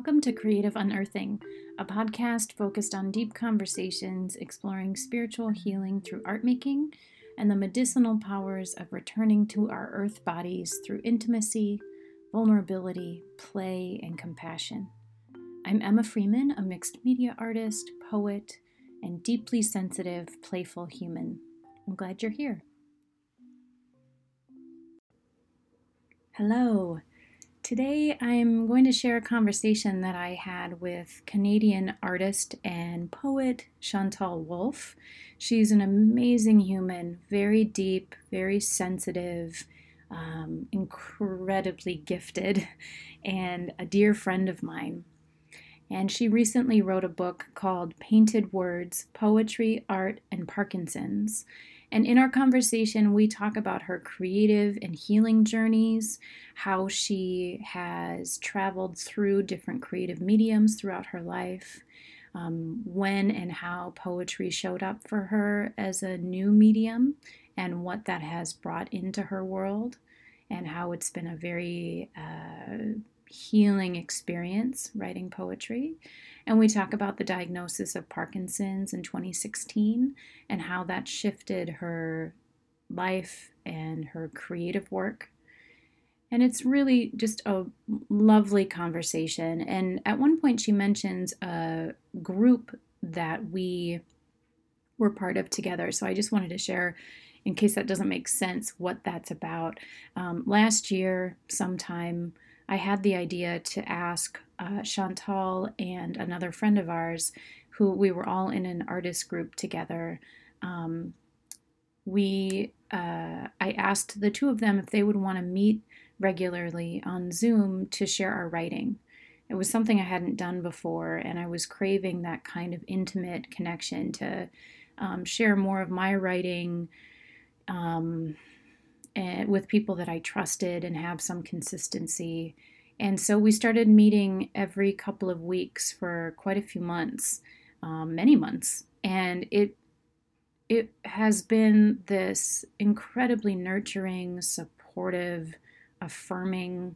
Welcome to Creative Unearthing, a podcast focused on deep conversations exploring spiritual healing through art making and the medicinal powers of returning to our earth bodies through intimacy, vulnerability, play, and compassion. I'm Emma Freeman, a mixed media artist, poet, and deeply sensitive, playful human. I'm glad you're here. Hello. Today, I'm going to share a conversation that I had with Canadian artist and poet Chantal Wolfe. She's an amazing human, very deep, very sensitive, um, incredibly gifted, and a dear friend of mine. And she recently wrote a book called Painted Words Poetry, Art, and Parkinson's. And in our conversation, we talk about her creative and healing journeys, how she has traveled through different creative mediums throughout her life, um, when and how poetry showed up for her as a new medium, and what that has brought into her world, and how it's been a very uh, healing experience writing poetry. And we talk about the diagnosis of Parkinson's in 2016 and how that shifted her life and her creative work. And it's really just a lovely conversation. And at one point, she mentions a group that we were part of together. So I just wanted to share, in case that doesn't make sense, what that's about. Um, last year, sometime, I had the idea to ask uh, Chantal and another friend of ours, who we were all in an artist group together. Um, we, uh, I asked the two of them if they would want to meet regularly on Zoom to share our writing. It was something I hadn't done before, and I was craving that kind of intimate connection to um, share more of my writing. Um, and with people that I trusted and have some consistency. And so we started meeting every couple of weeks for quite a few months, um, many months, and it it has been this incredibly nurturing, supportive, affirming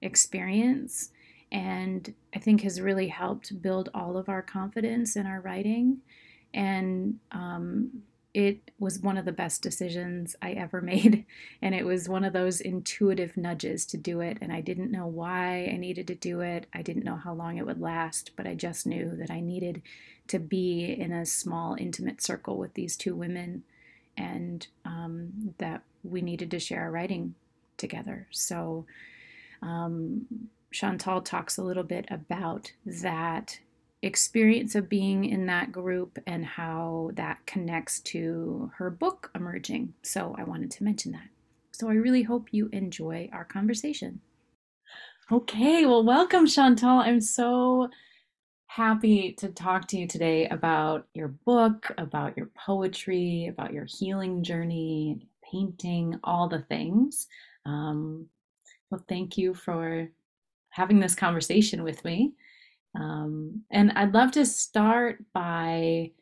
experience, and I think has really helped build all of our confidence in our writing, and um, it was one of the best decisions I ever made. And it was one of those intuitive nudges to do it. And I didn't know why I needed to do it. I didn't know how long it would last, but I just knew that I needed to be in a small, intimate circle with these two women and um, that we needed to share our writing together. So, um, Chantal talks a little bit about that experience of being in that group and how that connects to her book emerging. So I wanted to mention that. So I really hope you enjoy our conversation. Okay, well, welcome, Chantal. I'm so happy to talk to you today about your book, about your poetry, about your healing journey, painting, all the things. Um, well, thank you for having this conversation with me. Um, and I'd love to start by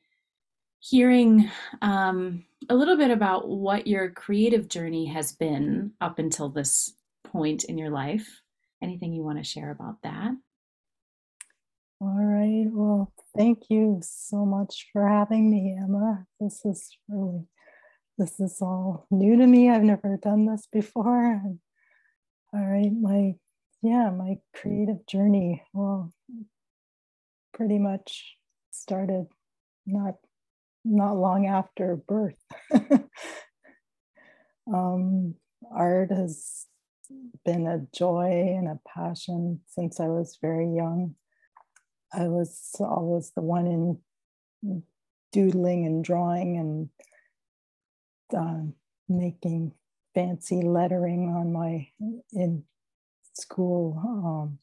hearing um, a little bit about what your creative journey has been up until this point in your life. Anything you want to share about that? All right. Well, thank you so much for having me, Emma. This is really, this is all new to me. I've never done this before. all right, my, yeah, my creative journey. Well, pretty much started not not long after birth. um, art has been a joy and a passion since I was very young. I was always the one in doodling and drawing and uh, making fancy lettering on my in school um,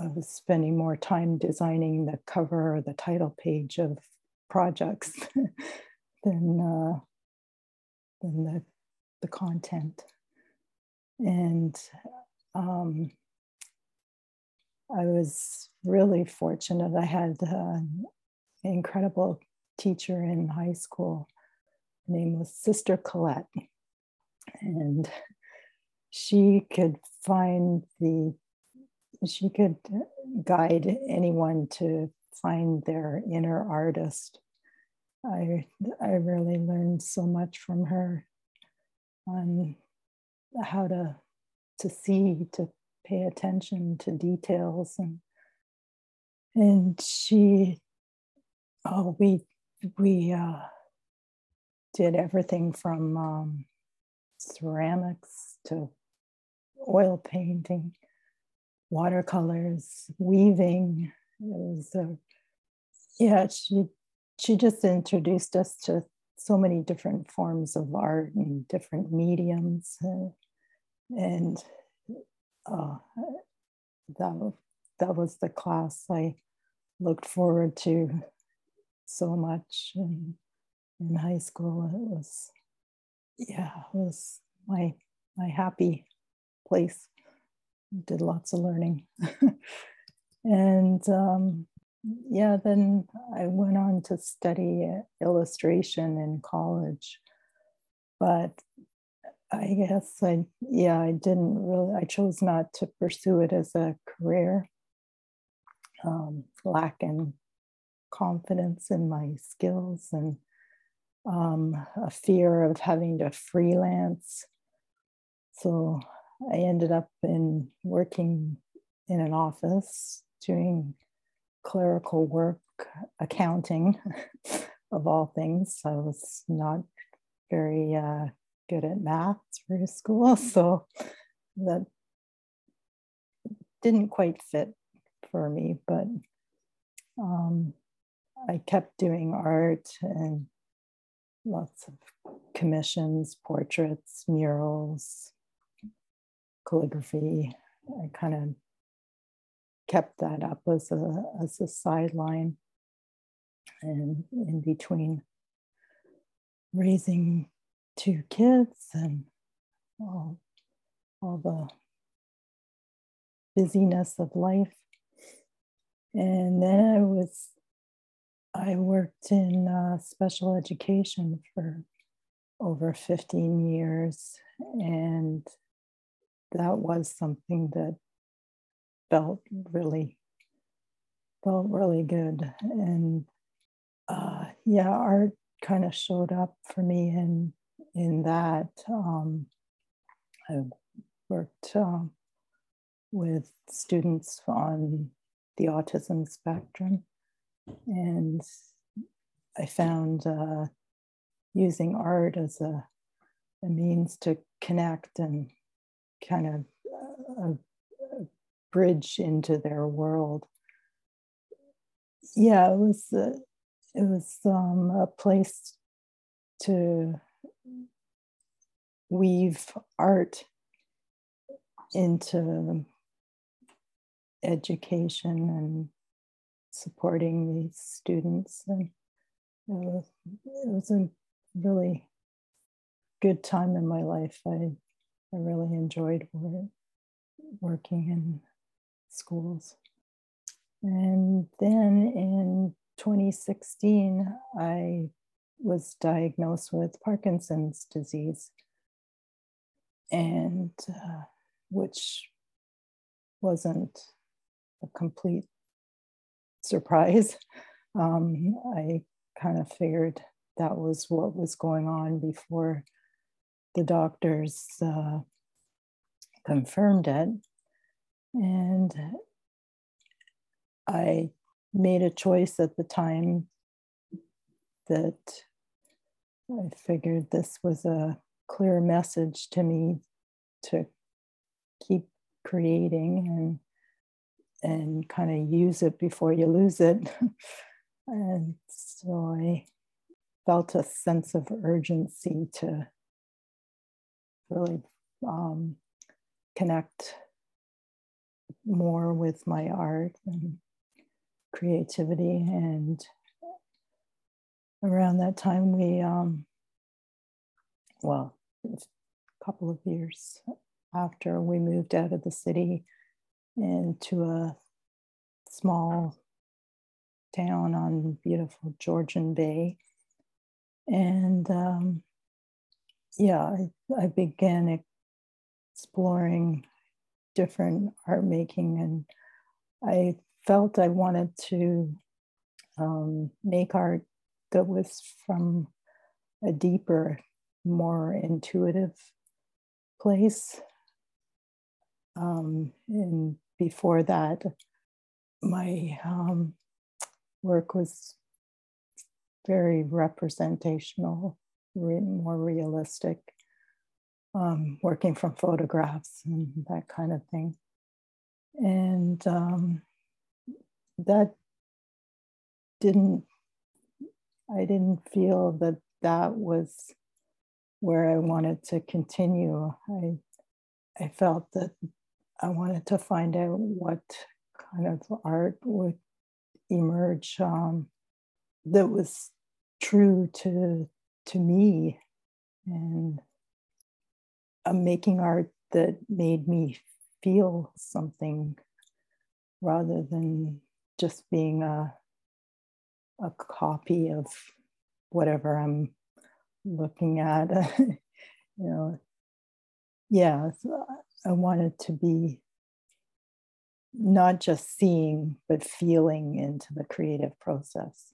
I was spending more time designing the cover or the title page of projects than uh, than the the content. And um, I was really fortunate. I had an incredible teacher in high school. Her name was Sister Colette, and she could find the she could guide anyone to find their inner artist. I I really learned so much from her on how to to see, to pay attention to details and and she oh we we uh, did everything from um, ceramics to oil painting watercolors weaving it was a yeah she she just introduced us to so many different forms of art and different mediums uh, and uh, that that was the class I looked forward to so much in, in high school. It was yeah, it was my my happy place. Did lots of learning, and um, yeah, then I went on to study illustration in college. But I guess I, yeah, I didn't really, I chose not to pursue it as a career. Um, lacking confidence in my skills and um, a fear of having to freelance. So I ended up in working in an office doing clerical work, accounting of all things. I was not very uh, good at math through school, so that didn't quite fit for me. But um, I kept doing art and lots of commissions, portraits, murals, calligraphy. I kind of kept that up as a as a sideline and in between raising two kids and all, all the busyness of life and then i was i worked in uh, special education for over 15 years and that was something that felt really felt really good. And uh, yeah art kind of showed up for me in in that um, i worked um, with students on the autism spectrum and i found uh, using art as a, a means to connect and kind of a bridge into their world. Yeah, it was uh, it was um, a place to weave art into education and supporting these students and it was, it was a really good time in my life i i really enjoyed working in schools. And then in 2016, I was diagnosed with Parkinson's disease, and uh, which wasn't a complete surprise. Um, I kind of figured that was what was going on before the doctors uh, confirmed it. And I made a choice at the time that I figured this was a clear message to me to keep creating and and kind of use it before you lose it. and so I felt a sense of urgency to really um, connect more with my art and creativity. And around that time, we, um, well, a couple of years after we moved out of the city into a small town on beautiful Georgian Bay. And um, yeah, I, I began exploring different art making, and I felt I wanted to um, make art that was from a deeper, more intuitive place. Um, and before that, my um, work was very representational, more realistic, um, working from photographs and that kind of thing. And um, that didn't, I didn't feel that that was where I wanted to continue. I, I felt that I wanted to find out what kind of art would emerge um, that was true to to me and I'm making art that made me feel something rather than just being a a copy of whatever I'm looking at you know yeah I wanted to be not just seeing, but feeling into the creative process.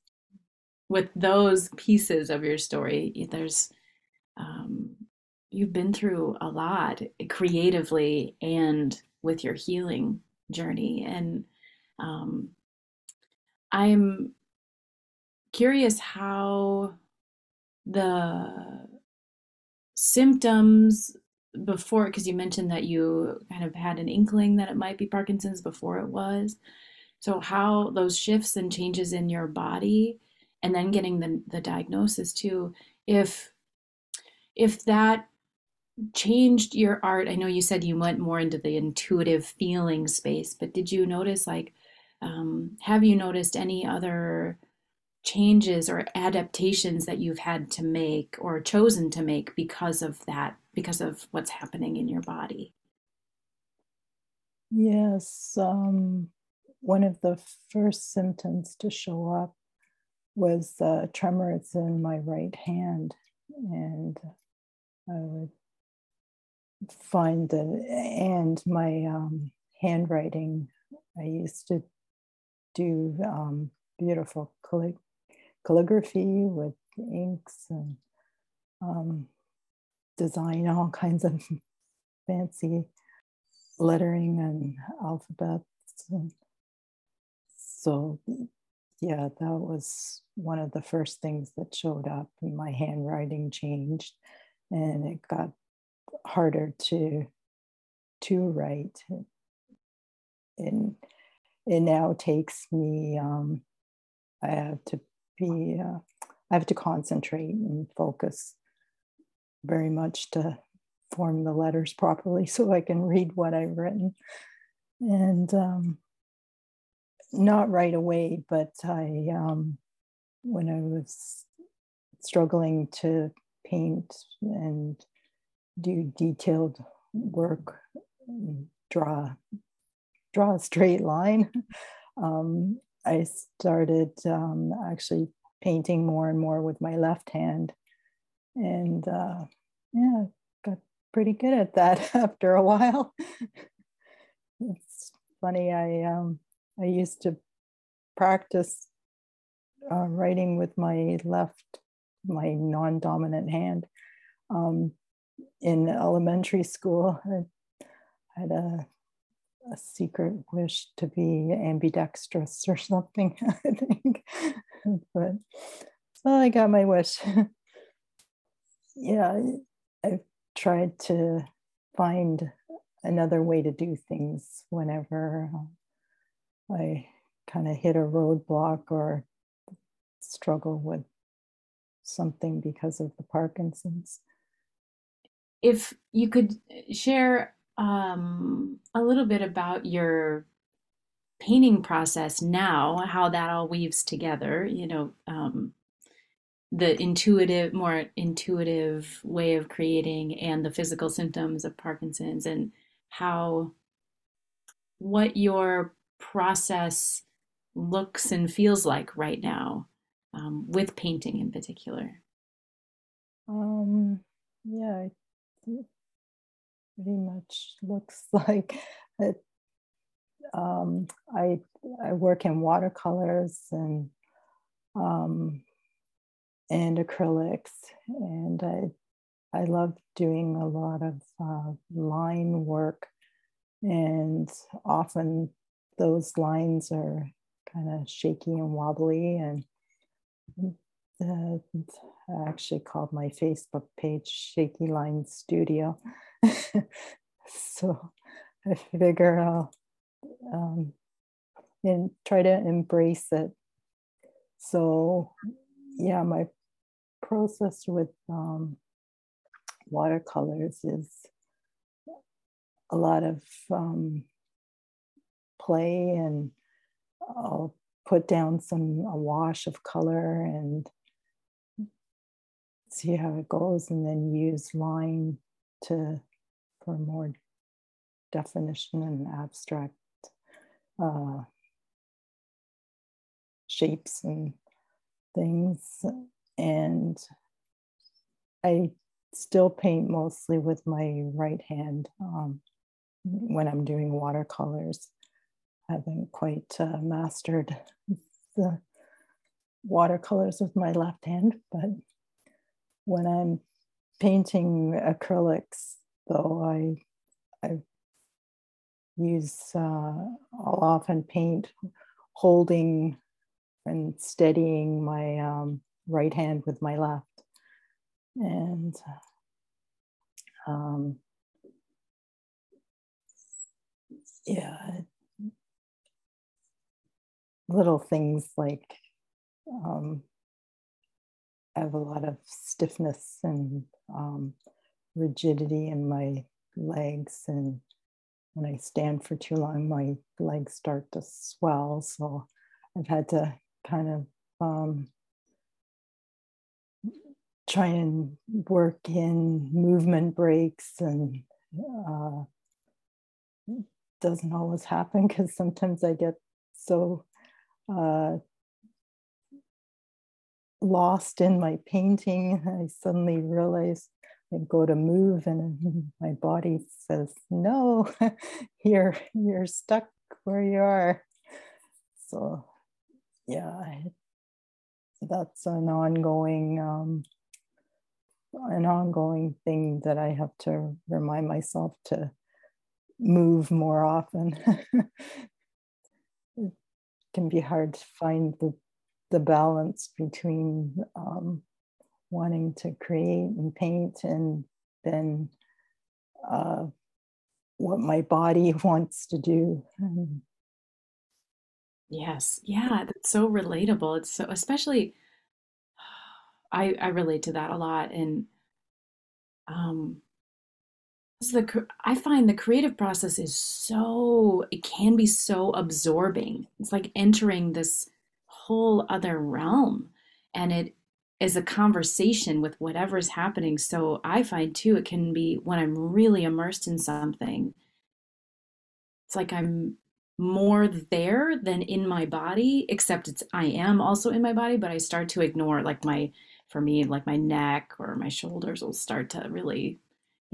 With those pieces of your story, there's, um, you've been through a lot creatively and with your healing journey. And um, I'm curious how the symptoms before because you mentioned that you kind of had an inkling that it might be Parkinson's before it was. So how those shifts and changes in your body and then getting the the diagnosis too if if that changed your art i know you said you went more into the intuitive feeling space but did you notice like um, have you noticed any other changes or adaptations that you've had to make or chosen to make because of that because of what's happening in your body? Yes. Um, one of the first symptoms to show up was uh, tremors in my right hand. And I would find that, and my um, handwriting, I used to do um, beautiful callig- calligraphy with inks and um, design all kinds of fancy lettering and alphabets. And so, yeah, that was one of the first things that showed up. My handwriting changed, and it got harder to to write. And it now takes me. Um, I have to be. Uh, I have to concentrate and focus very much to form the letters properly so I can read what I've written. And um, not right away, but I, um, when I was struggling to paint and do detailed work, draw, draw a straight line, um, I started um, actually painting more and more with my left hand and uh, yeah, got pretty good at that after a while. it's funny. I um, I used to practice uh, writing with my left, my non-dominant hand. Um, in elementary school, I had a a secret wish to be ambidextrous or something, I think. but so I got my wish yeah, I've tried to find another way to do things whenever I kind of hit a roadblock or struggle with something because of the Parkinson's. If you could share um, a little bit about your painting process now, how that all weaves together, you know, um, the intuitive, more intuitive way of creating and the physical symptoms of Parkinson's and how what your process looks and feels like right now um, with painting in particular. Um, yeah, it pretty much looks like it, um, I I work in watercolors and um, and acrylics, and I I love doing a lot of uh, line work, and often those lines are kind of shaky and wobbly, and uh, I actually called my Facebook page Shaky Line Studio. so I figure I'll um, try to embrace it. So, yeah, my process with um, watercolors is a lot of um, play, and I'll put down some a wash of color and see how it goes, and then use line to for more definition and abstract uh, shapes and things. And I still paint mostly with my right hand um, when I'm doing watercolors. Haven't quite uh, mastered the watercolors with my left hand, but when I'm painting acrylics, though, I I use uh, I'll often paint holding and steadying my um, right hand with my left, and um, yeah, little things like um, I have a lot of stiffness and um, rigidity in my legs and when I stand for too long, my legs start to swell. So I've had to kind of um, try and work in movement breaks and uh, doesn't always happen because sometimes I get so uh, lost in my painting. I suddenly realize I go to move and my body says, no, you're, you're stuck where you are. So yeah, that's an ongoing, um, an ongoing thing that I have to remind myself to move more often. Can be hard to find the, the balance between um, wanting to create and paint and then uh, what my body wants to do. Yes, yeah, that's so relatable. It's so, especially, I I relate to that a lot, and um, the I find the creative process is so it can be so absorbing. It's like entering this whole other realm, and it is a conversation with whatever's happening. So I find too, it can be when I'm really immersed in something, it's like I'm more there than in my body, except it's I am also in my body, but I start to ignore like my for me, like my neck or my shoulders will start to really,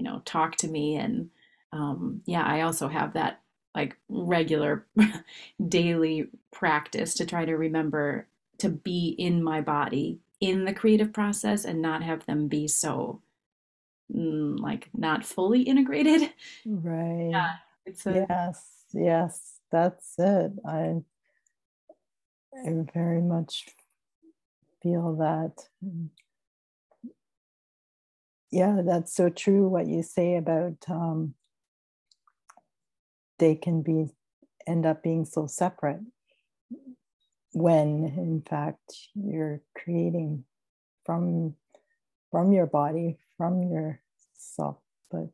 you know, talk to me. And um, yeah, I also have that like regular daily practice to try to remember to be in my body in the creative process and not have them be so mm, like not fully integrated. Right. Yeah. It's a, yes, yes, that's it. I I very much feel that. Yeah, that's so true what you say about um, they can be end up being so separate when in fact you're creating from from your body from yourself but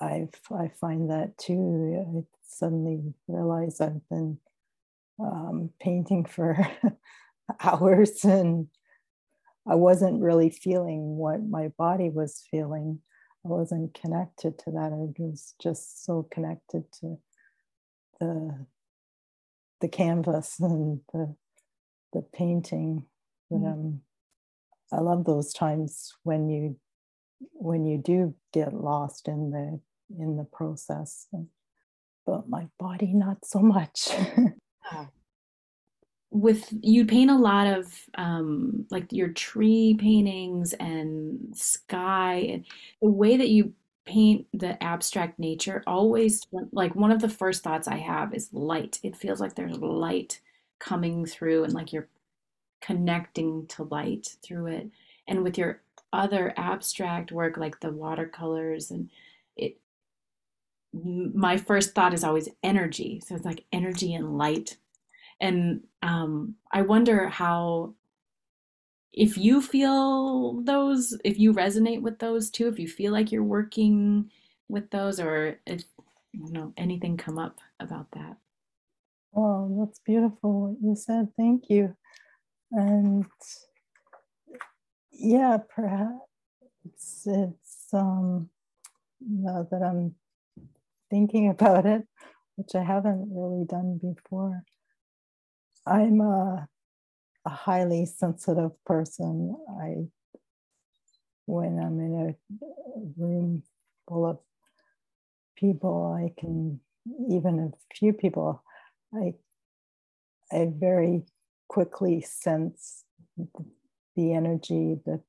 i i find that too i suddenly realize i've been um, painting for hours and i wasn't really feeling what my body was feeling i wasn't connected to that i was just so connected to the the canvas and the the painting. But mm. um, I love those times when you when you do get lost in the in the process. But my body, not so much. With you paint a lot of um, like your tree paintings and sky, and the way that you paint the abstract nature always like one of the first thoughts I have is light. It feels like there's light coming through and like you're connecting to light through it. And with your other abstract work like the watercolors and it my first thought is always energy. So it's like energy and light. And um, I wonder how if you feel those, if you resonate with those too, if you feel like you're working with those, or if you know anything come up about that. Oh, that's beautiful what you said. Thank you. And yeah, perhaps it's, it's um, now that I'm thinking about it, which I haven't really done before. I'm a a highly sensitive person. I, when I'm in a room full of people, I can, even a few people, I, I very quickly sense the energy that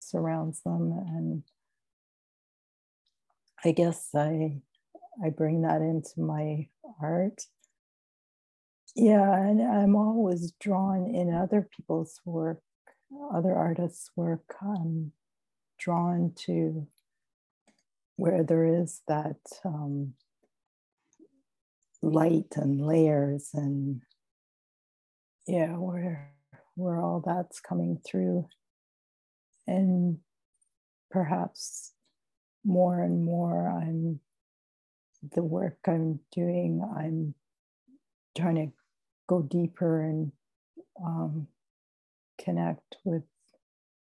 surrounds them. And I guess I, I bring that into my art yeah, and I'm always drawn in other people's work, other artists' work. I'm drawn to where there is that um, light and layers, and yeah, where where all that's coming through, and perhaps more and more, I'm the work I'm doing. I'm trying to go deeper and um, connect with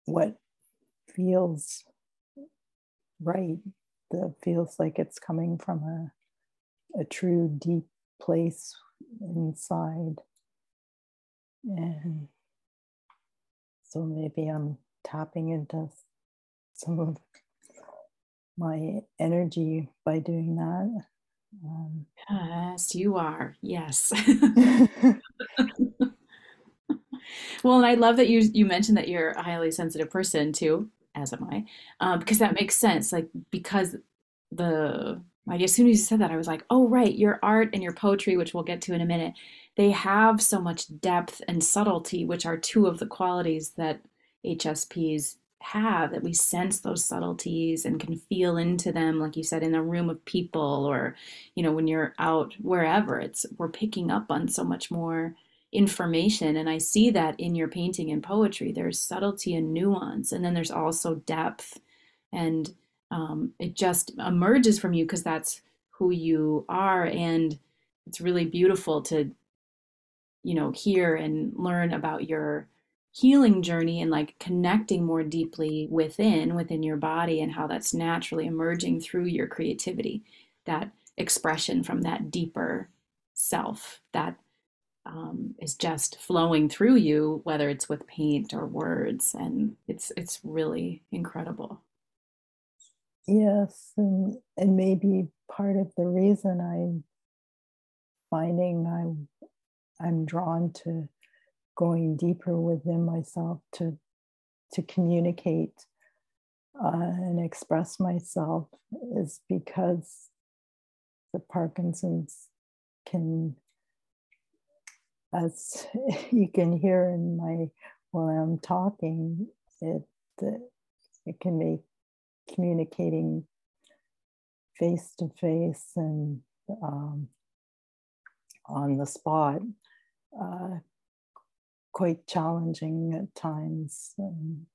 what feels right, that feels like it's coming from a, a true deep place inside. And so maybe I'm tapping into some of my energy by doing that. Um, yes, you are. Yes. well, and I love that you you mentioned that you're a highly sensitive person too, as am I, um, because that makes sense. Like because the like as soon as you said that, I was like, oh right, your art and your poetry, which we'll get to in a minute, they have so much depth and subtlety, which are two of the qualities that HSPs have that we sense those subtleties and can feel into them like you said in a room of people or you know when you're out wherever it's we're picking up on so much more information. And i see that in your painting and poetry there's subtlety and nuance and then there's also depth. And um, it just emerges from you because that's who you are and it's really beautiful to you know hear and learn about your healing journey and like connecting more deeply within within your body and how that's naturally emerging through your creativity that expression from that deeper self that um, is just flowing through you whether it's with paint or words and it's it's really incredible. Yes and and maybe part of the reason i'm finding i'm i'm drawn to going deeper within myself to to communicate uh, and express myself is because the Parkinson's can, as you can hear in my while I'm talking, it it can make communicating face to face and um, on the spot uh, quite challenging at times. and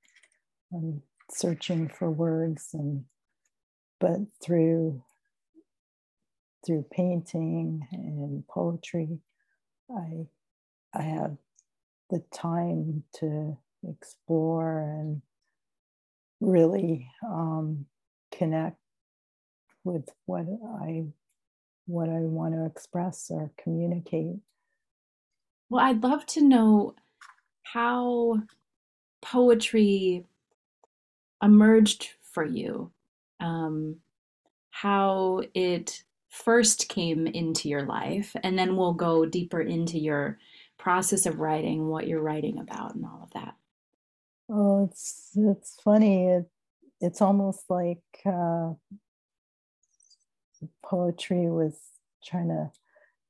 I'm searching for words, and but through through painting and poetry, I I have the time to explore and really um, connect with what I what I want to express or communicate. Well, I'd love to know how poetry emerged for you. Um, how it first came into your life, and then we'll go deeper into your process of writing, what you're writing about, and all of that. Oh, it's it's funny. It, it's almost like uh, poetry was trying to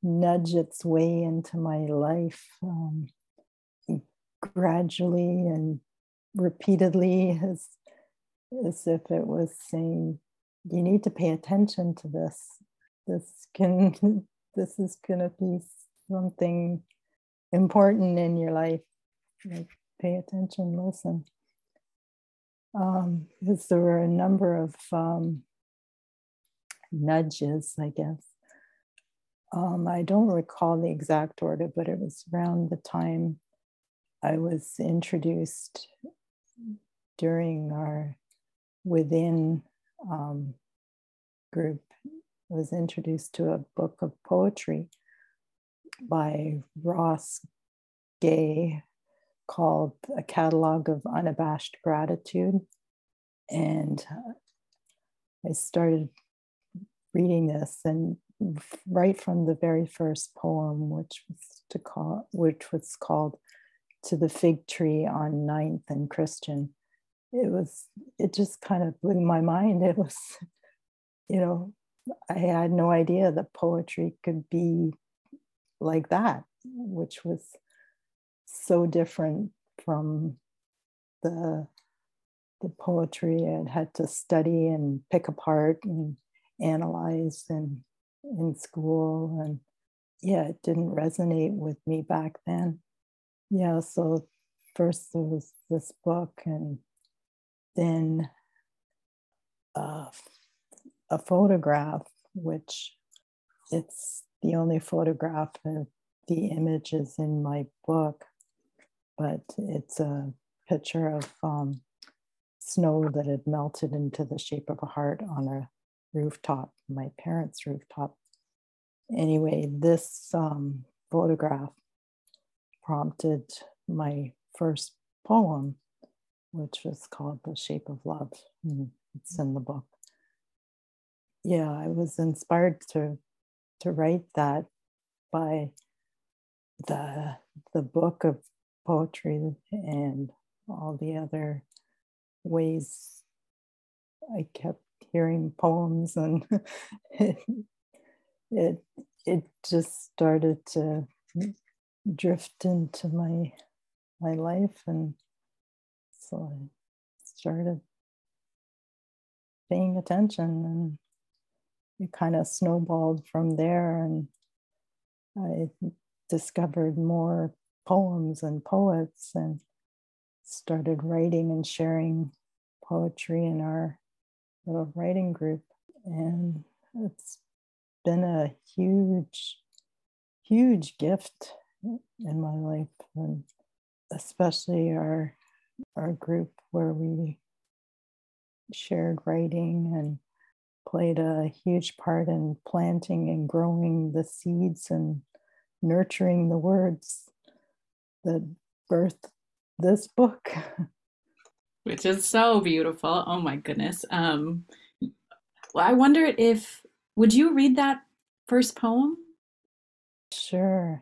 nudge its way into my life um, gradually and repeatedly, as as if it was saying, "You need to pay attention to this. This can this is going to be something important in your life. Like, pay attention, listen." Um, because there were a number of um, nudges, I guess. Um, I don't recall the exact order, but it was around the time I was introduced during our within um, group. I was introduced to a book of poetry by Ross Gay called A Catalog of Unabashed Gratitude. And I started reading this and right from the very first poem, which was to call which was called To the Fig Tree on Ninth and Christian, it was it just kind of blew my mind. It was, you know, I had no idea that poetry could be like that, which was so different from the the poetry I'd had to study and pick apart and analyze and in school. And yeah it didn't resonate with me back then yeah so first there was this book and then uh, a photograph which it's the only photograph of the images in my book but it's a picture of um, snow that had melted into the shape of a heart on a rooftop, my parents' rooftop. Anyway, this um, photograph prompted my first poem, which was called The Shape of Love. It's in the book. Yeah, I was inspired to to write that by the the book of poetry and all the other ways I kept hearing poems and it, it it just started to drift into my my life and so I started paying attention and it kind of snowballed from there and I discovered more poems and poets and started writing and sharing poetry in our little writing group. And it's been a huge, huge gift in my life, and especially our our group where we shared writing and played a huge part in planting and growing the seeds and nurturing the words that birthed this book. which is so beautiful. Oh my goodness. Um, well, I wonder if would you read that first poem? Sure.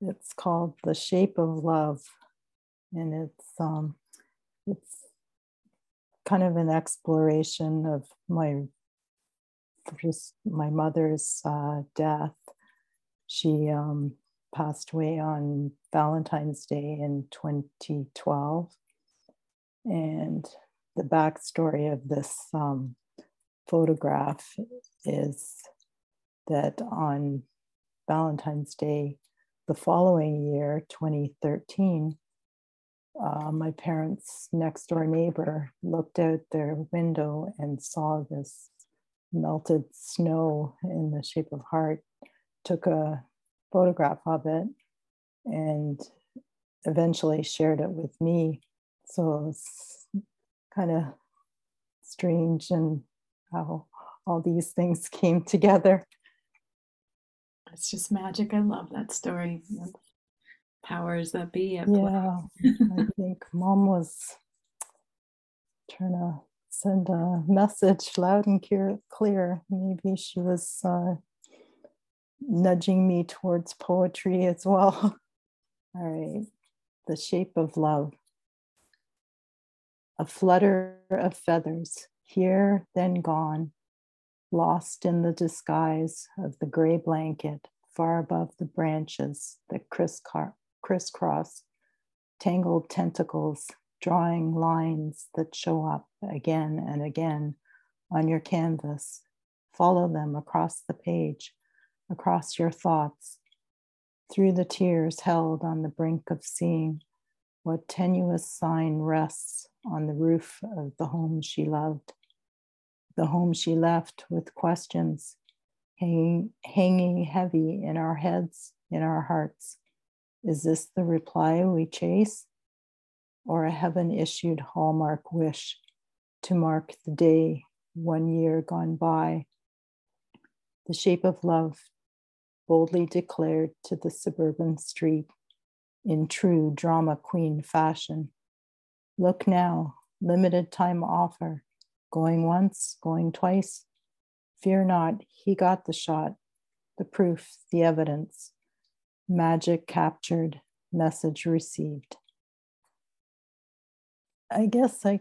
It's called "The Shape of Love," and it's um, it's kind of an exploration of my just my mother's uh, death. She um, passed away on Valentine's Day in 2012 and the backstory of this um, photograph is that on Valentine's Day, the following year, 2013, uh, my parents' next door neighbor looked out their window and saw this melted snow in the shape of heart, took a photograph of it, and eventually shared it with me so it's kind of strange and how all these things came together. It's just magic. I love that story. Powers that be. yeah, I think mom was trying to send a message loud and clear. Maybe she was uh, nudging me towards poetry as well. All right, the shape of love. A flutter of feathers, here, then gone, lost in the disguise of the gray blanket far above the branches that crisscross, tangled tentacles drawing lines that show up again and again on your canvas. Follow them across the page, across your thoughts, through the tears held on the brink of seeing what tenuous sign rests on the roof of the home she loved, the home she left with questions hanging, hanging heavy in our heads, in our hearts. Is this the reply we chase? or a heaven issued hallmark wish to mark the day one year gone by. The shape of love boldly declared to the suburban street in true drama queen fashion. Look now, limited time offer, going once, going twice. Fear not, he got the shot, the proof, the evidence. Magic captured, message received. I guess I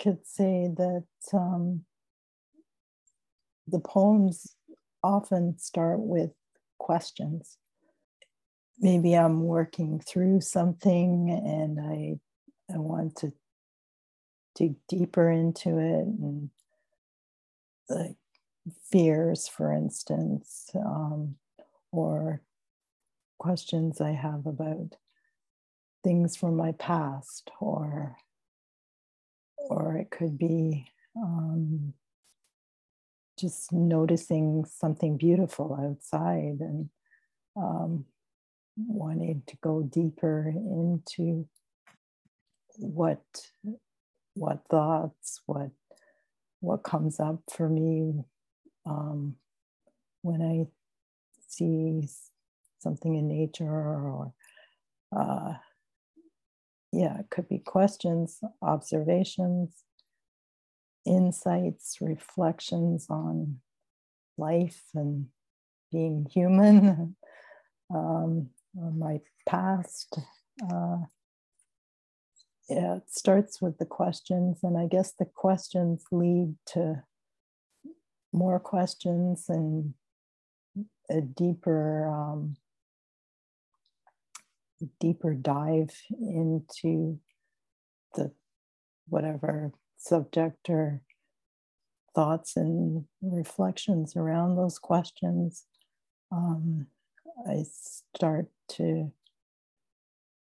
could say that um, the poems often start with questions. Maybe I'm working through something and I I want to dig deeper into it and like fears, for instance, um, or questions I have about things from my past or or it could be um, just noticing something beautiful outside and um, wanting to go deeper into what what thoughts what what comes up for me um, when I see something in nature or uh, yeah, it could be questions, observations, insights, reflections on life and being human, um, my past. Uh, yeah, it starts with the questions, and I guess the questions lead to more questions and a deeper um, deeper dive into the whatever subject or thoughts and reflections around those questions, um, I start to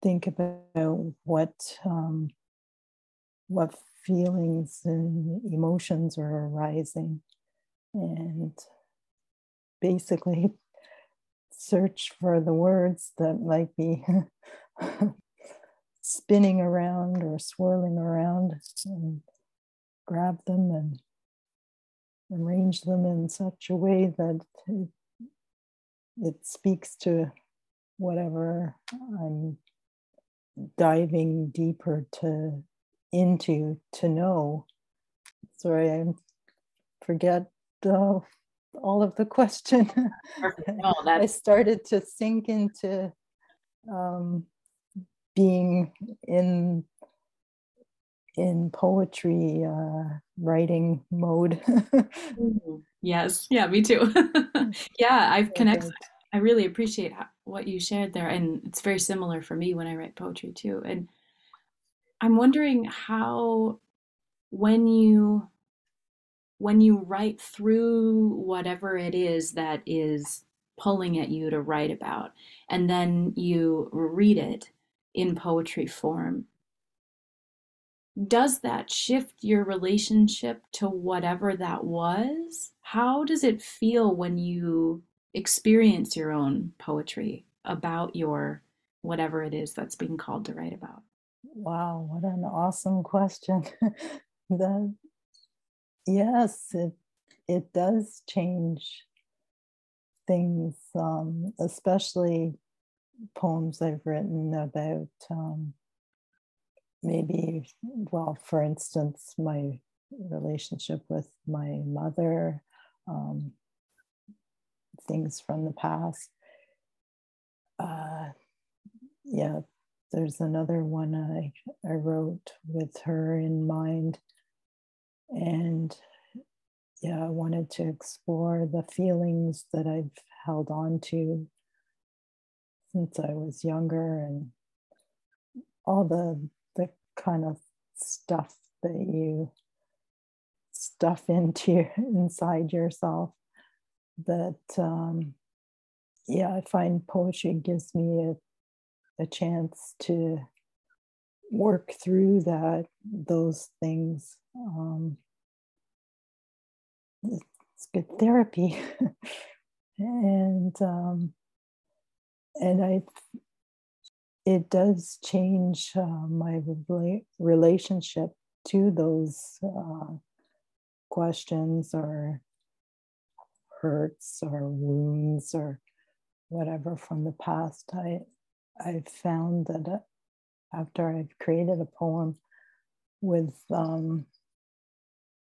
think about what um, what feelings and emotions are arising, and basically search for the words that might be spinning around or swirling around and grab them and arrange them in such a way that it, it speaks to whatever I'm diving deeper to into to know. Sorry, I forget uh, all of the question. No, I started to sink into um, being in in poetry uh, writing mode. Mm-hmm. yes, yeah, me too. yeah, I've connected. I really appreciate what you shared there, and it's very similar for me when I write poetry too. And I'm wondering how, when you when you write through whatever it is that is pulling at you to write about, and then you read it in poetry form, does that shift your relationship to whatever that was? How does it feel when you experience your own poetry about your whatever it is that's being called to write about? Wow, what an awesome question. that yes, it it does change things, um, especially poems I've written about um, maybe, well, for instance, my relationship with my mother, um, things from the past. Uh, yeah, there's another one I, I wrote with her in mind. And yeah, I wanted to explore the feelings that I've held on to since I was younger and all the the kind of stuff that you stuff into inside yourself that um, yeah i find poetry gives me a, a chance to work through that those things um, it's good therapy. And um, and i it does change uh, my relationship to those uh, questions or hurts or wounds or whatever from the past. I I found that uh, after I've created a poem with um,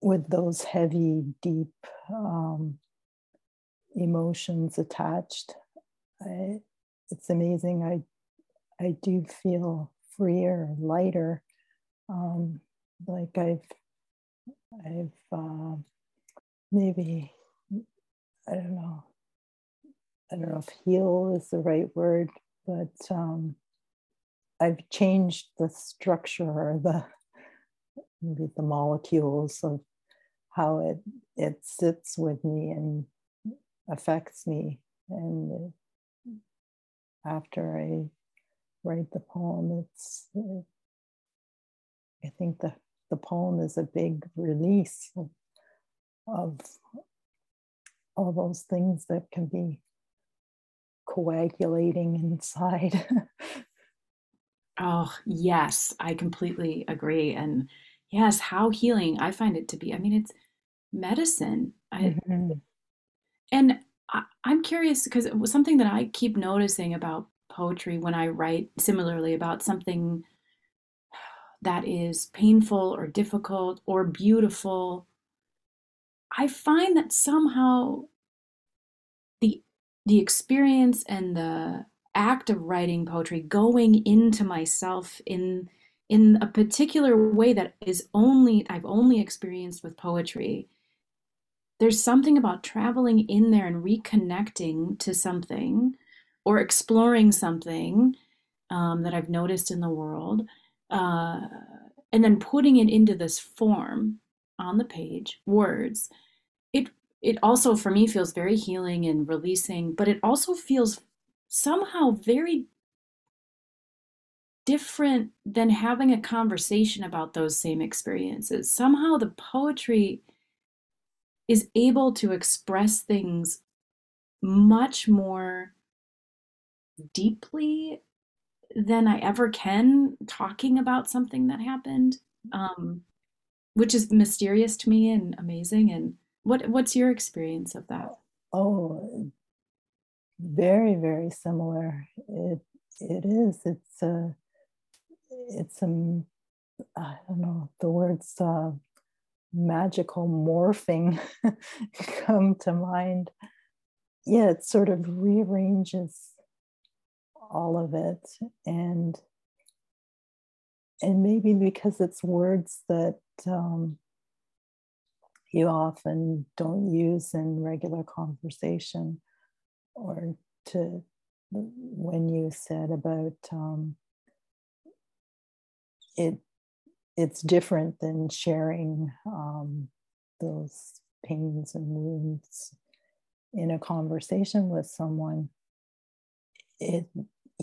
with those heavy, deep um, emotions attached, I, it's amazing. I I do feel freer, lighter. Um, like I've, I've uh, maybe, I don't know, I don't know if heal is the right word, but um, I've changed the structure or the maybe the molecules of how it it sits with me and affects me. And after I write the poem. It's, I think the, the poem is a big release of, of all those things that can be coagulating inside. oh, yes, I completely agree. And yes, how healing I find it to be. I mean, it's medicine. I, mm-hmm. And I, I'm curious because it was something that I keep noticing about poetry when I write similarly about something that is painful or difficult or beautiful, I find that somehow the the experience and the act of writing poetry, going into myself in in a particular way that is only I've only experienced with poetry. There's something about traveling in there and reconnecting to something or exploring something um, that I've noticed in the world, uh, and then putting it into this form on the page, words, it also for me feels very healing and releasing, but it also feels somehow very different than having a conversation about those same experiences. Somehow the poetry is able to express things much more deeply than I ever can talking about something that happened, um, which is mysterious to me and amazing. And what what's your experience of that? Oh, very very similar. It it is. It's a it's a I don't know the words uh, magical morphing come to mind. Yeah, it sort of rearranges all of it and and maybe because it's words that um, you often don't use in regular conversation or to when you said about um, it it's different than sharing um, those pains and wounds in a conversation with someone it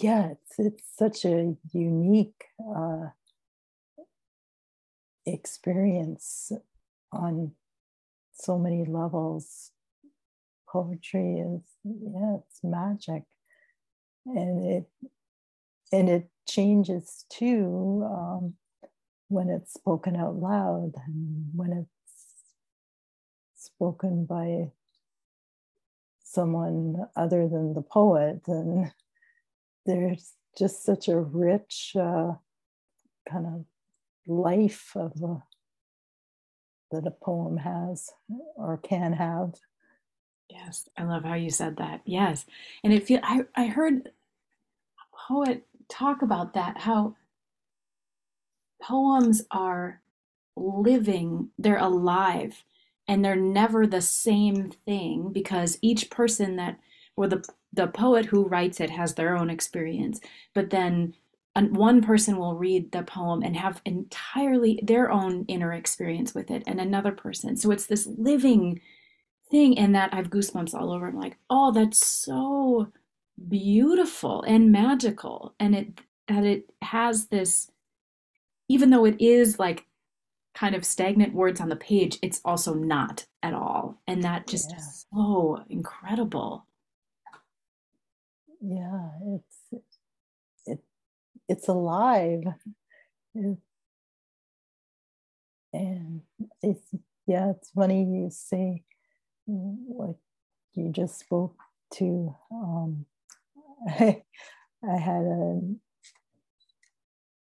yeah, it's it's such a unique uh, experience on so many levels. Poetry is yeah, it's magic, and it and it changes too um, when it's spoken out loud and when it's spoken by someone other than the poet and there's just such a rich uh, kind of life of a, that a poem has or can have. Yes, I love how you said that. Yes, and it feel I I heard a poet talk about that how poems are living, they're alive, and they're never the same thing because each person that or the the poet who writes it has their own experience, but then one person will read the poem and have entirely their own inner experience with it, and another person. So it's this living thing, and that I have goosebumps all over. I'm like, oh, that's so beautiful and magical, and it that it has this, even though it is like kind of stagnant words on the page, it's also not at all, and that just yeah. is so incredible yeah it's it it's alive. It, and it's yeah it's funny you say what you just spoke to um i, I had an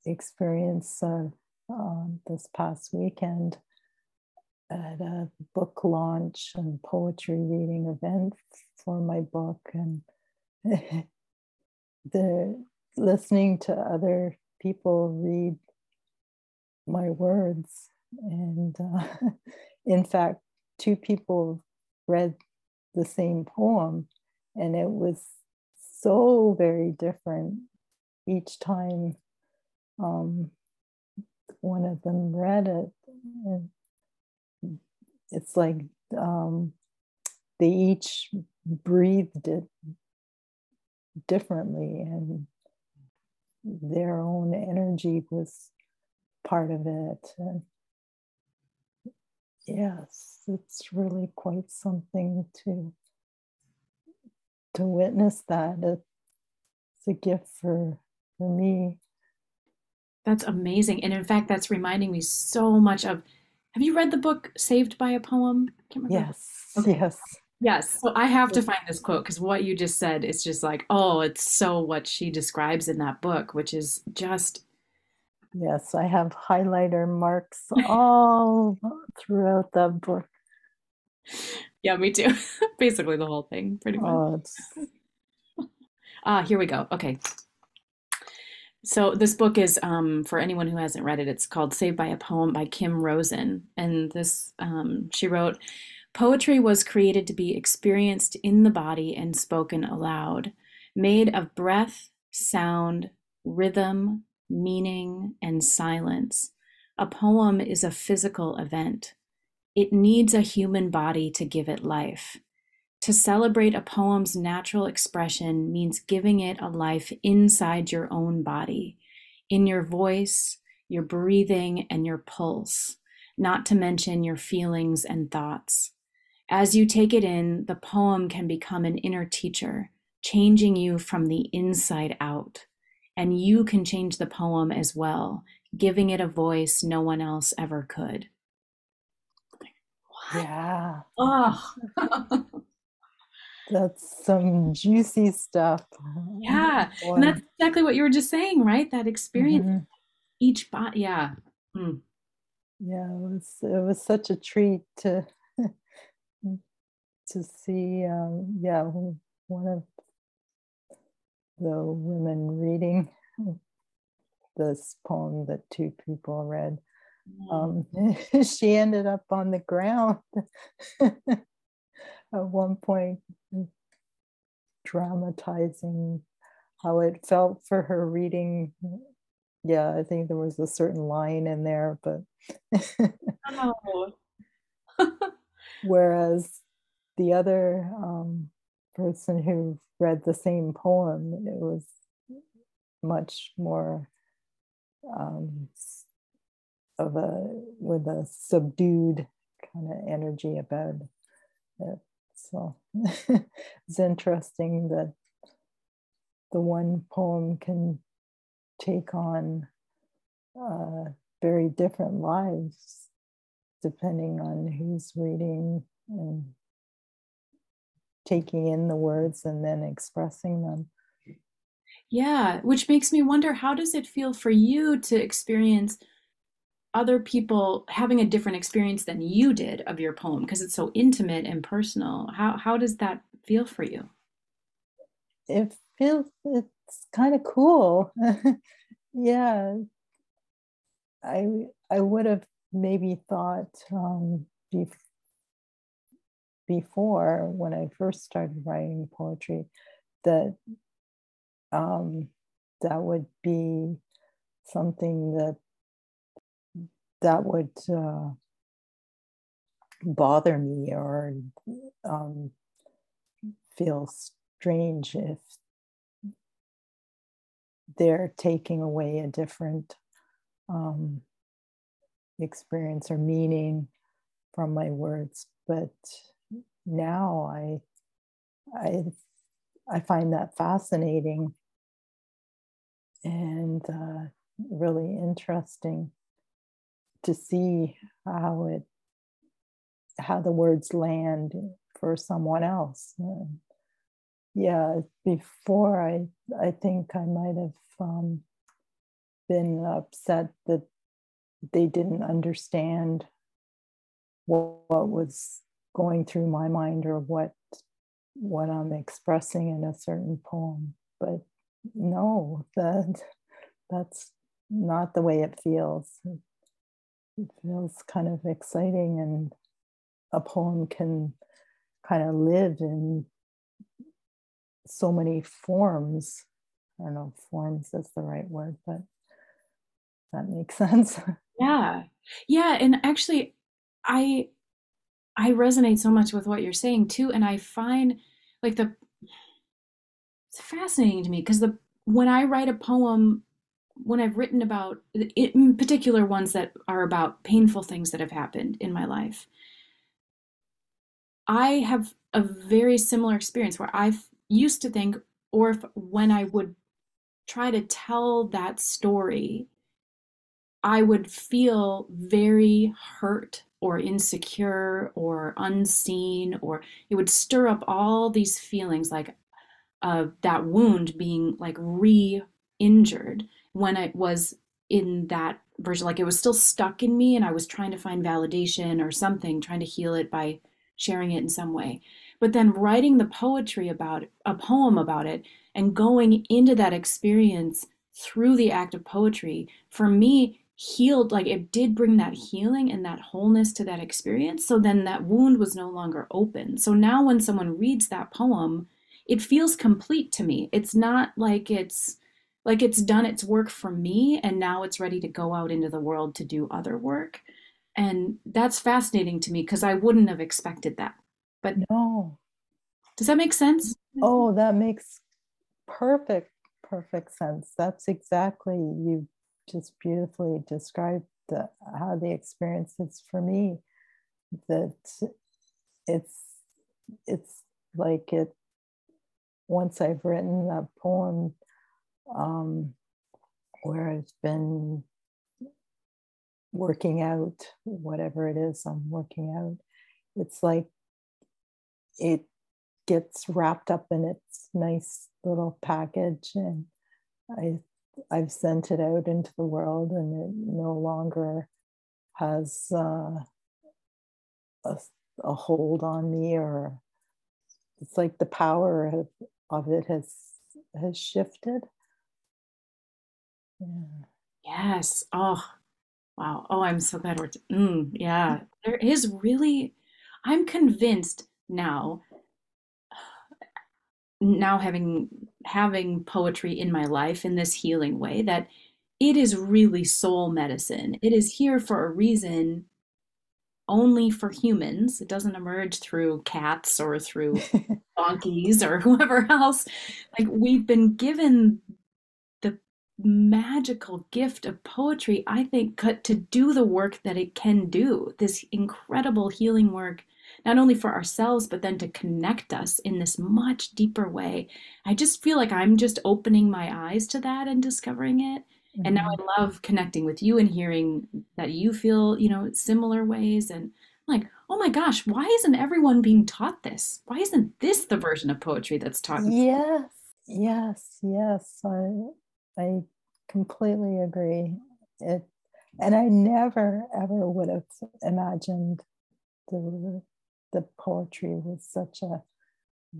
experience uh, this past weekend at a book launch and poetry reading event for my book and the listening to other people read my words. And uh, in fact two people read the same poem and it was so very different each time um, one of them read it. And it's like um, they each breathed it differently and their own energy was part of it. And yes it's really quite something to to witness that. It's a gift for for me. That's amazing. And in fact that's reminding me so much of have you read the book saved by a poem? Yes okay. yes Yes. So I have to find this quote because what you just said is just like, oh, it's so what she describes in that book, which is just. Yes, I have highlighter marks all throughout the book. Yeah, me too. Basically, the whole thing, pretty much. Oh, it's... Ah, here we go. Okay. So this book is um, for anyone who hasn't read it. It's called "Saved by a Poem" by Kim Rosen, and this um, she wrote. Poetry was created to be experienced in the body and spoken aloud, made of breath, sound, rhythm, meaning, and silence. A poem is a physical event. It needs a human body to give it life. To celebrate a poem's natural expression means giving it a life inside your own body, in your voice, your breathing, and your pulse, not to mention your feelings and thoughts. As you take it in, the poem can become an inner teacher, changing you from the inside out. And you can change the poem as well, giving it a voice no one else ever could. What? Yeah. Oh. that's some juicy stuff. Yeah. Boy. And that's exactly what you were just saying, right? That experience. Mm-hmm. Each body. Yeah. Mm. Yeah. It was, it was such a treat to to see, um, yeah, one of the women reading this poem that two people read. Um, she ended up on the ground at one point, dramatizing how it felt for her reading. Yeah, I think there was a certain line in there, but oh. whereas the other um, person who read the same poem, it was much more um, of a with a subdued kind of energy about it. So it's interesting that the one poem can take on uh, very different lives depending on who's reading and taking in the words and then expressing them. Yeah, which makes me wonder how does it feel for you to experience other people having a different experience than you did of your poem because it's so intimate and personal. How how does that feel for you? It feels it's kind of cool. yeah. I I would have maybe thought um, before when I first started writing poetry that um, that would be something that that would uh, bother me or um, feel strange if they're taking away a different um, experience or meaning from my words. But now I, I, I find that fascinating and uh, really interesting to see how it how the words land for someone else. And yeah, before I I think I might have um, been upset that they didn't understand what, what was going through my mind or what what I'm expressing in a certain poem. But no, that that's not the way it feels. It, feels kind of exciting, and a poem can kind of live in so many forms. I don't know forms is the right word, but that makes sense. Yeah. Yeah. And actually, I I resonate so much with what you're saying too. And I find like the it's fascinating to me because the when I write a poem, when I've written about in particular ones that are about painful things that have happened in my life, I have a very similar experience where I used to think, or if, when I would try to tell that story, I would feel very hurt or insecure or unseen, or it would stir up all these feelings like uh, that wound being like re injured when it was in that version. Like it was still stuck in me, and I was trying to find validation or something, trying to heal it by sharing it in some way. But then writing the poetry about a poem about it, and going into that experience through the act of poetry, for me, healed like it did bring that healing and that wholeness to that experience. So then that wound was no longer open. So now when someone reads that poem it feels complete to me. It's not like it's like it's done its work for me and now it's ready to go out into the world to do other work. And that's fascinating to me because i wouldn't have expected that. But no. does that make sense? Oh that makes perfect perfect sense. That's exactly you just beautifully described the, how the experience is for me that it's it's like it once i've written a poem um, where i've been working out whatever it is i'm working out it's like it gets wrapped up in its nice little package and i I've sent it out into the world and it no longer has uh, a, a, hold on me or it's like the power of, of it has has shifted. Yeah. Yes. Oh, wow. Oh, I'm so glad we're. Mm, yeah. There is really, I'm convinced now now having having poetry in my life in this healing way that it is really soul medicine. It is here for a reason only for humans. It doesn't emerge through cats or through donkeys or whoever else. Like we've been given the magical gift of poetry, I think, to do the work that it can do. This incredible healing work not only for ourselves, but then to connect us in this much deeper way. I just feel like I'm just opening my eyes to that and discovering it. Mm-hmm. And now mm-hmm. I love connecting with you and hearing that you feel, you know, similar ways. And I'm like, oh my gosh, why isn't everyone being taught this? Why isn't this the version of poetry that's taught? Yes, yes, yes. I, I completely agree. It and I never ever would have imagined the the poetry was such a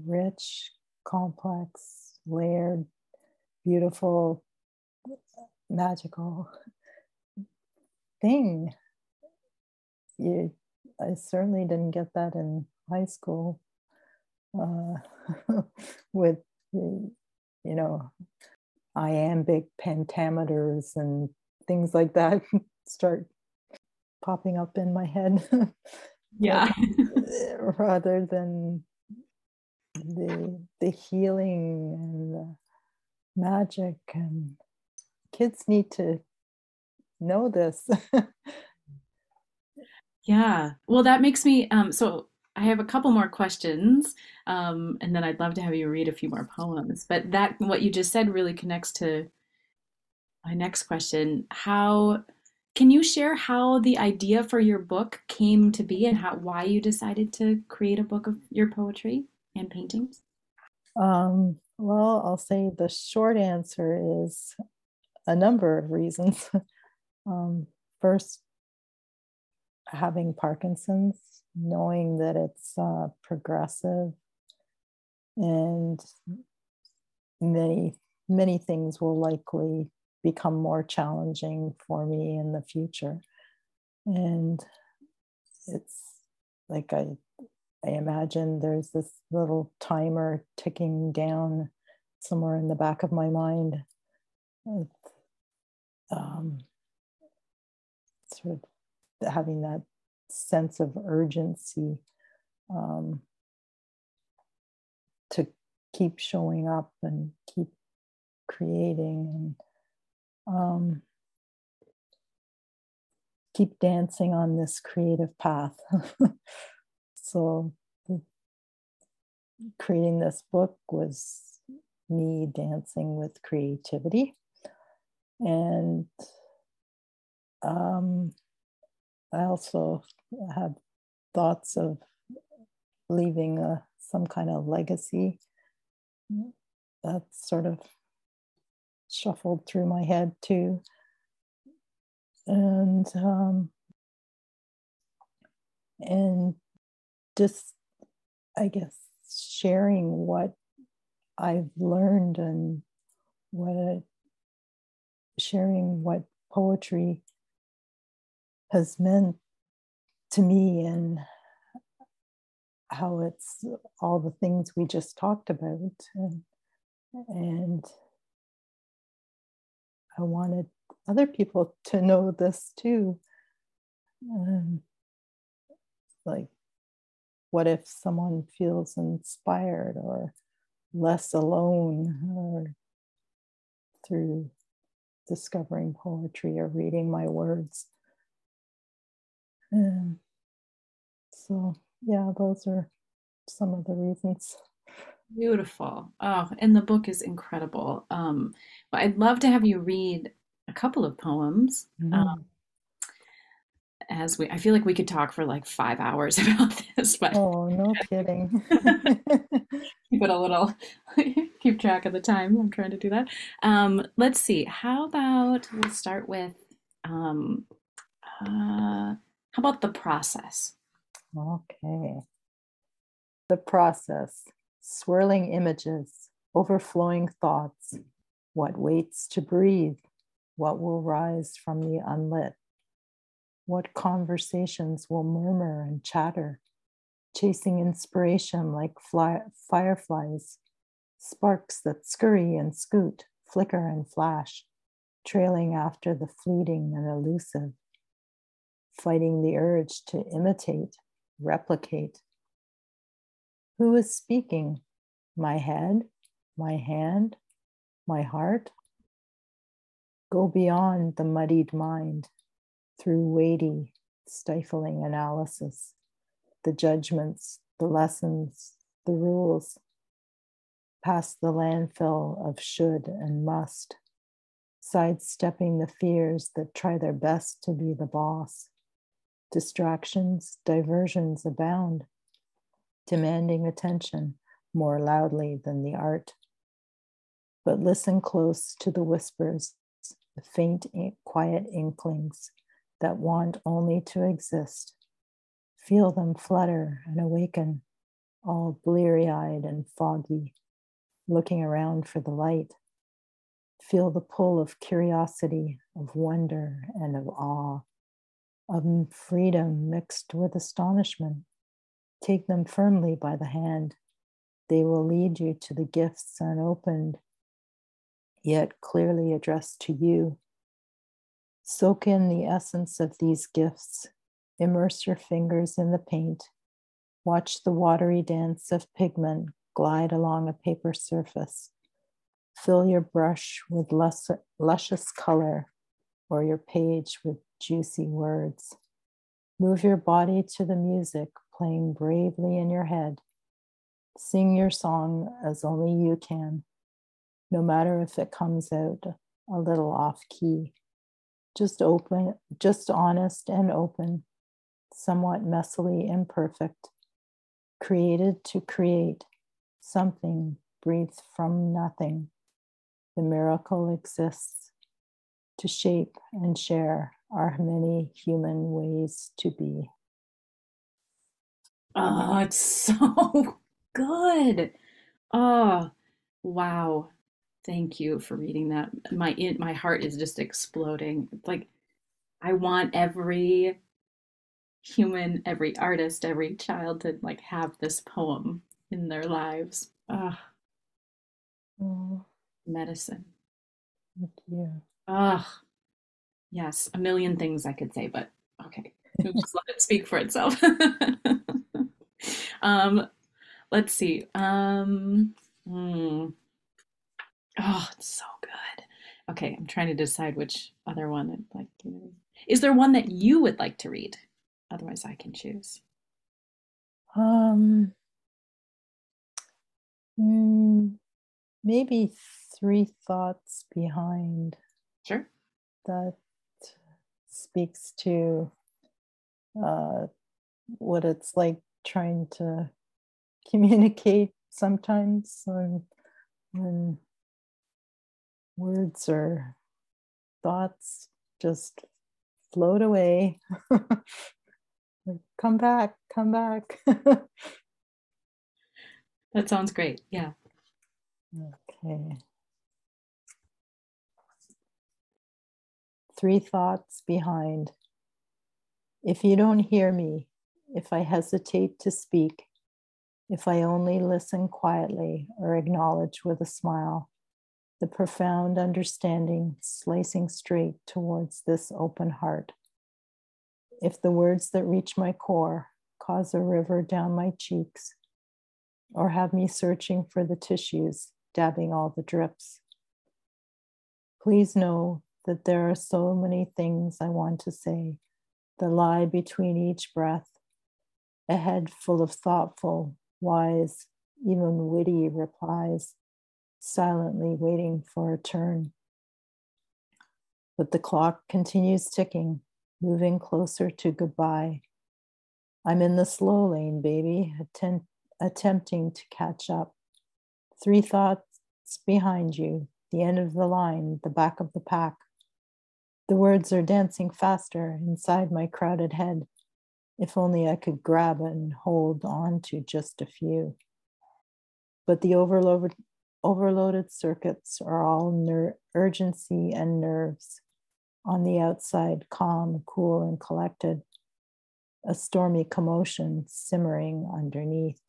rich, complex, layered, beautiful, magical thing. You, I certainly didn't get that in high school uh, with, you know, iambic pentameters and things like that start popping up in my head. yeah. rather than the the healing and the magic and kids need to know this. Yeah. Well that makes me um so i have a couple more questions um and then i'd love to have you read a few more poems. But that what you just said really connects to my next question. How can you share how the idea for your book came to be and how why you decided to create a book of your poetry and paintings? Um, well i'll say the short answer is a number of reasons. Um, first having Parkinson's, knowing that it's uh, progressive and many, many things will likely become more challenging for me in the future. And it's like I, I imagine there's this little timer ticking down somewhere in the back of my mind. Um, sort of having that sense of urgency um, to keep showing up and keep creating and um, keep dancing on this creative path. so, creating this book was me dancing with creativity. And um, I also had thoughts of leaving a, some kind of legacy that sort of shuffled through my head too. And um, and just I guess sharing what I've learned and what sharing what poetry has meant to me and how it's all the things we just talked about and, and i wanted other people to know this too um, like what if someone feels inspired or less alone or through discovering poetry or reading my words and so, yeah, those are some of the reasons. Beautiful. Oh, and the book is incredible. Um, but I'd love to have you read a couple of poems. Mm-hmm. Um, as we, I feel like we could talk for like five hours about this, but oh, no kidding. keep it a little, keep track of the time. I'm trying to do that. Um, let's see. How about we'll start with um, uh, how about the process? Okay. The process, swirling images, overflowing thoughts, what waits to breathe, what will rise from the unlit, what conversations will murmur and chatter, chasing inspiration like fly, fireflies, sparks that scurry and scoot, flicker and flash, trailing after the fleeting and elusive. Fighting the urge to imitate, replicate. Who is speaking? My head, my hand, my heart? Go beyond the muddied mind through weighty, stifling analysis, the judgments, the lessons, the rules, past the landfill of should and must, sidestepping the fears that try their best to be the boss Distractions, diversions abound, demanding attention more loudly than the art. But listen close to the whispers, the faint, quiet inklings, that want only to exist. Feel them flutter and awaken, all bleary eyed and foggy, looking around for the light. Feel the pull of curiosity, of wonder, and of awe, of freedom mixed with astonishment. Take them firmly by the hand. They will lead you to the gifts unopened, yet clearly addressed to you. Soak in the essence of these gifts. Immerse your fingers in the paint. Watch the watery dance of pigment glide along a paper surface. Fill your brush with lus- luscious color or your page with juicy words. Move your body to the music playing bravely in your head. Sing your song as only you can, no matter if it comes out a little off key. Just open, just honest and open, somewhat messily imperfect, created to create something breathed from nothing. The miracle exists to shape and share our many human ways to be. Oh, it's so good. Oh, wow. Thank you for reading that. My my heart is just exploding. Like I want every human, every artist, every child to like have this poem in their lives. Ah, oh, medicine. Thank you. Ah, yes, a million things I could say, but okay, just let it speak for itself. um, let's see. Um, hmm. Oh, it's so good. Okay, I'm trying to decide which other one I'd like to read. Is there one that you would like to read? Otherwise, I can choose. Um, mm, maybe three thoughts behind. Sure. That speaks to uh, what it's like trying to communicate sometimes when, when words or thoughts just float away. come back, come back. that sounds great. Yeah. Okay. Three thoughts behind. If you don't hear me, if I hesitate to speak, if I only listen quietly or acknowledge with a smile, the profound understanding slicing straight towards this open heart. If the words that reach my core cause a river down my cheeks, or have me searching for the tissues, dabbing all the drips, please know that there are so many things I want to say that lie between each breath, a head full of thoughtful, wise, even witty replies silently waiting for a turn. But the clock continues ticking, moving closer to goodbye. I'm in the slow lane, baby, attempt, attempting to catch up. Three thoughts behind you, the end of the line, the back of the pack. The words are dancing faster inside my crowded head. If only I could grab and hold on to just a few. But the overload, overloaded circuits are all ner- urgency and nerves. On the outside, calm, cool, and collected. A stormy commotion simmering underneath.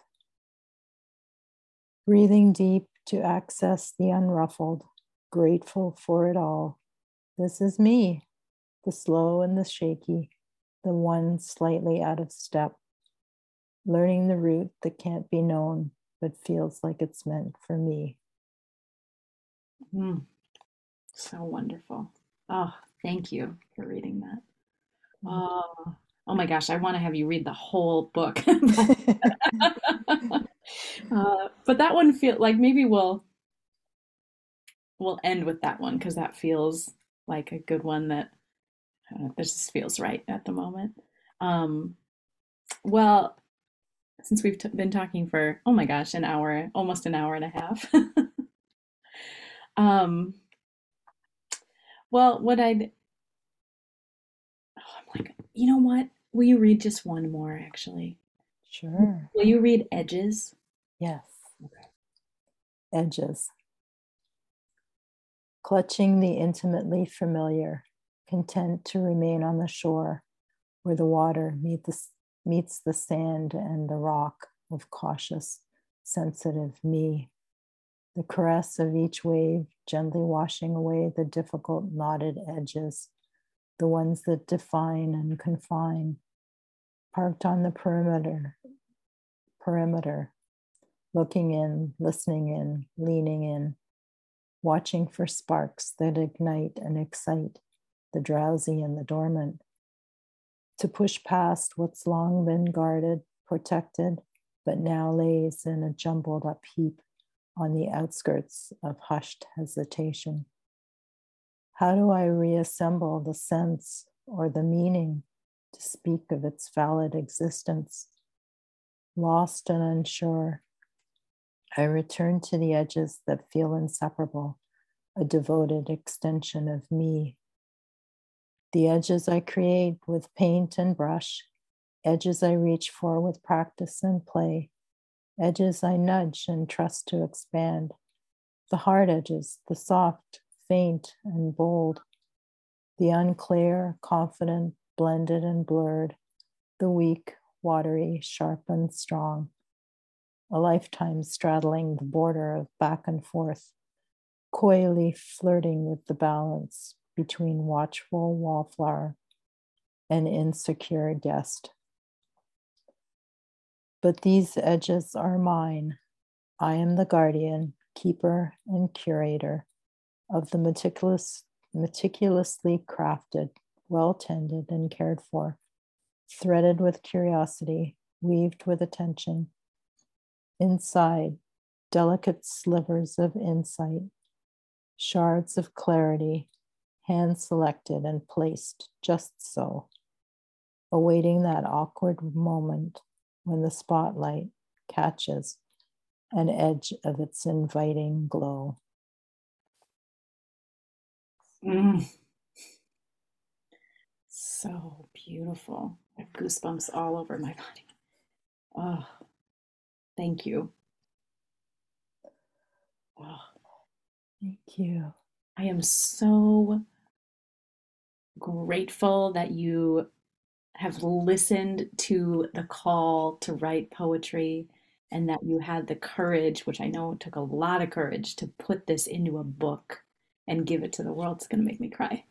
Breathing deep to access the unruffled, grateful for it all. This is me, the slow and the shaky, the one slightly out of step, learning the route that can't be known but feels like it's meant for me. Mm, so wonderful. Oh, thank you for reading that. Oh, oh my gosh, I want to have you read the whole book. uh, but that one feel like maybe we'll we'll end with that one because that feels like a good one that uh, this just feels right at the moment. Um, well, since we've been talking for oh my gosh, an hour, almost an hour and a half. Um, well, what I'd, oh, I'm you know what? Will you read just one more actually? Sure. Will you read Edges? Yes. Okay. Edges. Clutching the intimately familiar, content to remain on the shore where the water meet the, meets the sand and the rock of cautious, sensitive me. The caress of each wave gently washing away the difficult knotted edges, the ones that define and confine, parked on the perimeter, perimeter, looking in, listening in, leaning in, watching for sparks that ignite and excite the drowsy and the dormant, to push past what's long been guarded, protected, but now lays in a jumbled up heap on the outskirts of hushed hesitation. How do I reassemble the sense or the meaning to speak of its valid existence? Lost and unsure, I return to the edges that feel inseparable, a devoted extension of me the edges I create with paint and brush, edges I reach for with practice and play, edges I nudge and trust to expand, the hard edges, the soft, faint, and bold, the unclear, confident, blended, and blurred, the weak, watery, sharp, and strong, a lifetime straddling the border of back and forth, coyly flirting with the balance between watchful wallflower and insecure guest. But these edges are mine. I am the guardian, keeper, and curator of the meticulous, meticulously crafted, well tended, and cared for, threaded with curiosity, weaved with attention. Inside, delicate slivers of insight, shards of clarity, hand selected and placed just so, awaiting that awkward moment when the spotlight catches an edge of its inviting glow. Mm. So beautiful. I have goosebumps all over my body. Oh, thank you. Oh. Thank you. I am so grateful that you have listened to the call to write poetry and that you had the courage, which I know took a lot of courage, to put this into a book and give it to the world. It's going to make me cry.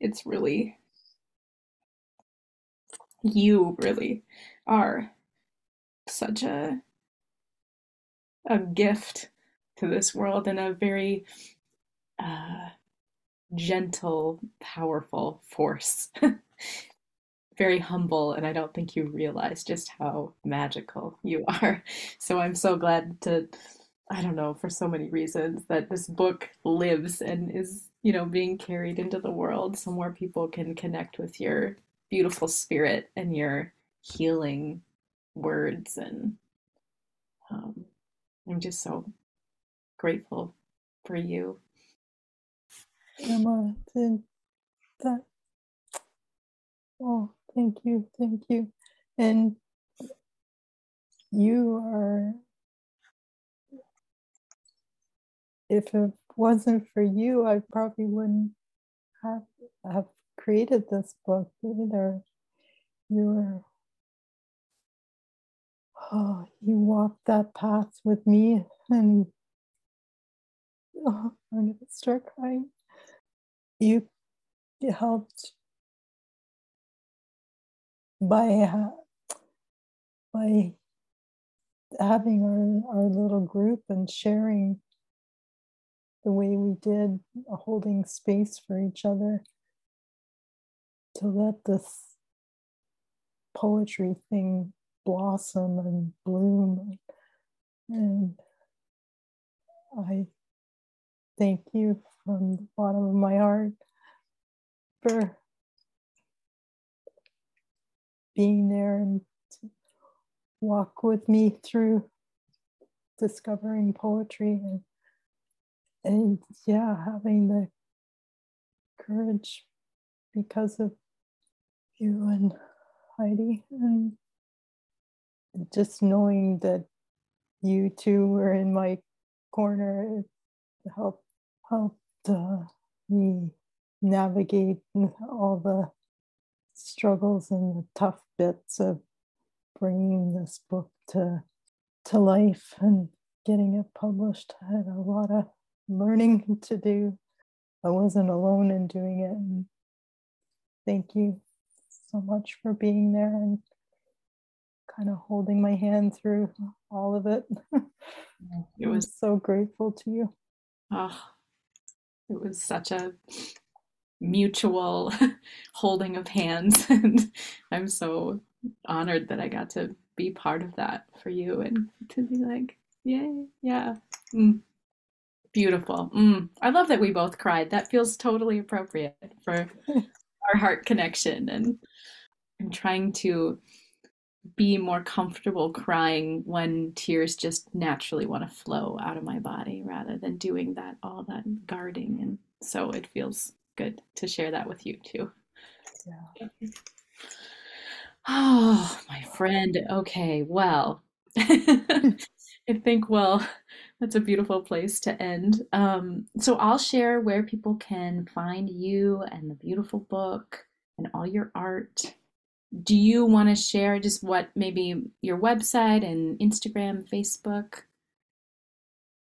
It's really, you really are such a a gift to this world and a very uh, gentle, powerful force. Very humble, and I don't think you realize just how magical you are. So I'm so glad to, I don't know, for so many reasons, that this book lives and is, you know, being carried into the world so more people can connect with your beautiful spirit and your healing words. And um, I'm just so grateful for you Emma, then that. Oh, thank you, thank you. And you are, if it wasn't for you, I probably wouldn't have, have created this book either. You were, oh, you walked that path with me, and oh, I'm going to start crying you helped by uh, by having our, our little group and sharing the way we did uh, holding space for each other to let this poetry thing blossom and bloom. And i thank you from the bottom of my heart for being there and to walk with me through discovering poetry and and yeah having the courage because of you and Heidi. And just knowing that you two were in my corner it helped helped uh, me navigate all the struggles and the tough bits of bringing this book to to life and getting it published. I had a lot of learning to do. I wasn't alone in doing it. And thank you so much for being there and kind of holding my hand through all of it. It was I'm so grateful to you. Oh, it was such a mutual holding of hands. And I'm so honored that I got to be part of that for you and to be like, yay, yeah. Mm. Beautiful. Mm. I love that we both cried. That feels totally appropriate for our heart connection. And I'm trying to be more comfortable crying when tears just naturally want to flow out of my body rather than doing that all that guarding and so it feels good to share that with you too. Yeah. Oh my friend. Okay well i think well that's a beautiful place to end. Um, so i'll share where people can find you and the beautiful book and all your art do you want to share just what maybe your website and Instagram, Facebook?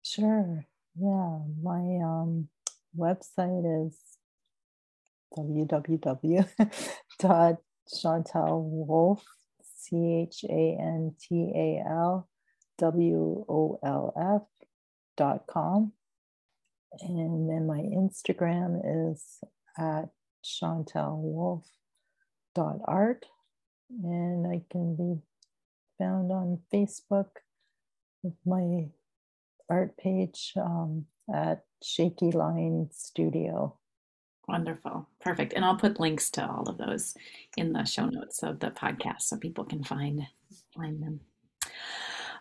Sure. Yeah, my um, website is www.chantalwolf, C H A N T A L W O L F dot com. And then my Instagram is at Chantal Wolf dot art and I can be found on Facebook with my art page um, at Shaky Line Studio. Wonderful. Perfect. And I'll put links to all of those in the show notes of the podcast so people can find find them.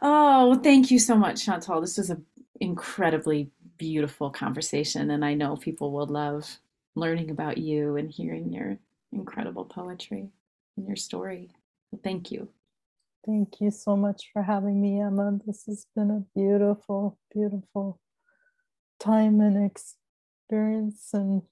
Oh, thank you so much, Chantal. This was an incredibly beautiful conversation, and I know people will love learning about you and hearing your incredible poetry in your story. thank you. Thank you so much for having me, Emma. This has been a beautiful, beautiful time and experience. And